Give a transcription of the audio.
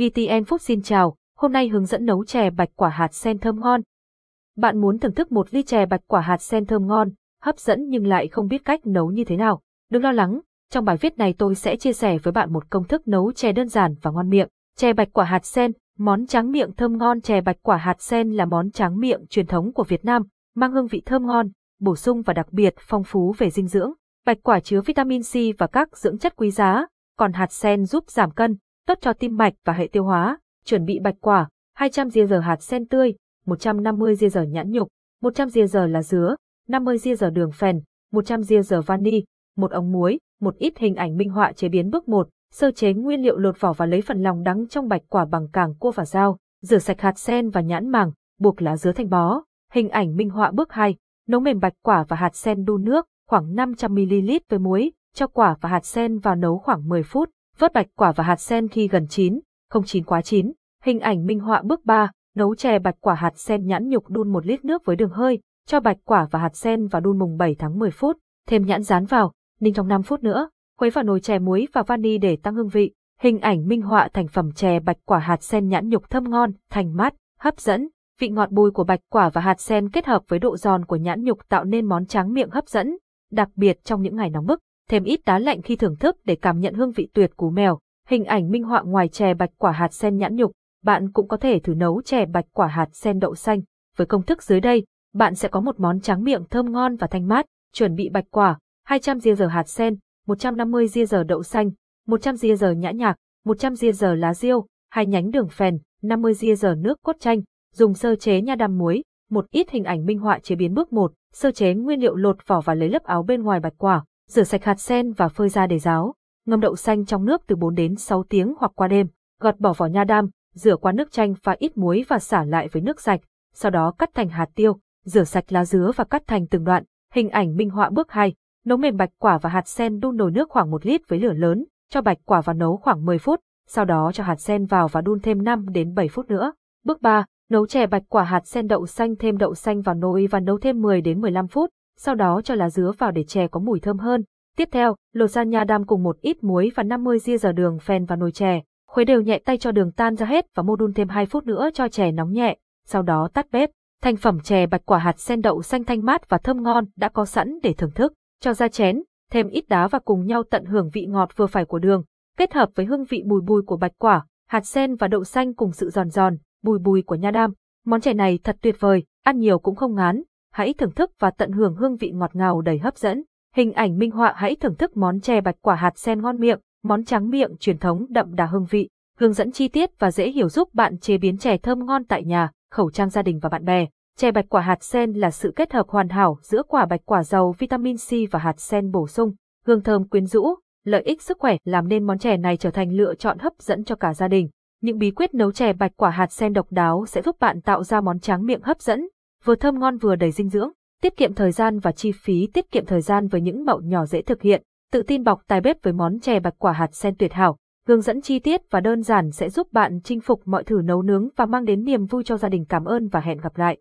VTN Food xin chào, hôm nay hướng dẫn nấu chè bạch quả hạt sen thơm ngon. Bạn muốn thưởng thức một ly chè bạch quả hạt sen thơm ngon, hấp dẫn nhưng lại không biết cách nấu như thế nào. Đừng lo lắng, trong bài viết này tôi sẽ chia sẻ với bạn một công thức nấu chè đơn giản và ngon miệng. Chè bạch quả hạt sen, món tráng miệng thơm ngon chè bạch quả hạt sen là món tráng miệng truyền thống của Việt Nam, mang hương vị thơm ngon, bổ sung và đặc biệt phong phú về dinh dưỡng. Bạch quả chứa vitamin C và các dưỡng chất quý giá, còn hạt sen giúp giảm cân, tốt cho tim mạch và hệ tiêu hóa. Chuẩn bị bạch quả, 200 giờ hạt sen tươi, 150 giờ nhãn nhục, 100 giờ lá dứa, 50 giờ đường phèn, 100 giờ vani, một ống muối, một ít hình ảnh minh họa chế biến bước 1, sơ chế nguyên liệu lột vỏ và lấy phần lòng đắng trong bạch quả bằng càng cua và dao, rửa sạch hạt sen và nhãn màng, buộc lá dứa thành bó. Hình ảnh minh họa bước 2, nấu mềm bạch quả và hạt sen đun nước, khoảng 500ml với muối, cho quả và hạt sen vào nấu khoảng 10 phút, vớt bạch quả và hạt sen khi gần chín, không chín quá chín. Hình ảnh minh họa bước 3, nấu chè bạch quả hạt sen nhãn nhục đun 1 lít nước với đường hơi, cho bạch quả và hạt sen vào đun mùng 7 tháng 10 phút, thêm nhãn rán vào, ninh trong 5 phút nữa, khuấy vào nồi chè muối và vani để tăng hương vị. Hình ảnh minh họa thành phẩm chè bạch quả hạt sen nhãn nhục thơm ngon, thành mát, hấp dẫn. Vị ngọt bùi của bạch quả và hạt sen kết hợp với độ giòn của nhãn nhục tạo nên món tráng miệng hấp dẫn, đặc biệt trong những ngày nóng bức. Thêm ít đá lạnh khi thưởng thức để cảm nhận hương vị tuyệt cú mèo. Hình ảnh minh họa ngoài chè bạch quả hạt sen nhãn nhục, bạn cũng có thể thử nấu chè bạch quả hạt sen đậu xanh. Với công thức dưới đây, bạn sẽ có một món tráng miệng thơm ngon và thanh mát. Chuẩn bị bạch quả, 200 giờ hạt sen, 150 giờ đậu xanh, 100 giờ nhã nhạc, 100 giờ lá diêu, hai nhánh đường phèn, 50 giờ nước cốt chanh, dùng sơ chế nha đam muối, một ít hình ảnh minh họa chế biến bước 1, sơ chế nguyên liệu lột vỏ và lấy lớp áo bên ngoài bạch quả, rửa sạch hạt sen và phơi ra để ráo, ngâm đậu xanh trong nước từ 4 đến 6 tiếng hoặc qua đêm, gọt bỏ vỏ nha đam, rửa qua nước chanh pha ít muối và xả lại với nước sạch, sau đó cắt thành hạt tiêu, rửa sạch lá dứa và cắt thành từng đoạn, hình ảnh minh họa bước 2, nấu mềm bạch quả và hạt sen đun nồi nước khoảng 1 lít với lửa lớn, cho bạch quả vào nấu khoảng 10 phút, sau đó cho hạt sen vào và đun thêm 5 đến 7 phút nữa. Bước 3, nấu chè bạch quả hạt sen đậu xanh thêm đậu xanh vào nồi và nấu thêm 10 đến 15 phút, sau đó cho lá dứa vào để chè có mùi thơm hơn. Tiếp theo, lột ra nha đam cùng một ít muối và 50 g đường phèn vào nồi chè, khuấy đều nhẹ tay cho đường tan ra hết và mô đun thêm 2 phút nữa cho chè nóng nhẹ, sau đó tắt bếp. Thành phẩm chè bạch quả hạt sen đậu xanh thanh mát và thơm ngon đã có sẵn để thưởng thức, cho ra chén, thêm ít đá và cùng nhau tận hưởng vị ngọt vừa phải của đường, kết hợp với hương vị bùi bùi của bạch quả, hạt sen và đậu xanh cùng sự giòn giòn, bùi bùi của nha đam. Món chè này thật tuyệt vời, ăn nhiều cũng không ngán, hãy thưởng thức và tận hưởng hương vị ngọt ngào đầy hấp dẫn. Hình ảnh minh họa hãy thưởng thức món chè bạch quả hạt sen ngon miệng, món trắng miệng truyền thống đậm đà hương vị, hướng dẫn chi tiết và dễ hiểu giúp bạn chế biến chè thơm ngon tại nhà, khẩu trang gia đình và bạn bè. Chè bạch quả hạt sen là sự kết hợp hoàn hảo giữa quả bạch quả giàu vitamin C và hạt sen bổ sung, hương thơm quyến rũ, lợi ích sức khỏe làm nên món chè này trở thành lựa chọn hấp dẫn cho cả gia đình. Những bí quyết nấu chè bạch quả hạt sen độc đáo sẽ giúp bạn tạo ra món tráng miệng hấp dẫn, vừa thơm ngon vừa đầy dinh dưỡng, tiết kiệm thời gian và chi phí tiết kiệm thời gian với những mẫu nhỏ dễ thực hiện. Tự tin bọc tài bếp với món chè bạch quả hạt sen tuyệt hảo, hướng dẫn chi tiết và đơn giản sẽ giúp bạn chinh phục mọi thử nấu nướng và mang đến niềm vui cho gia đình. Cảm ơn và hẹn gặp lại.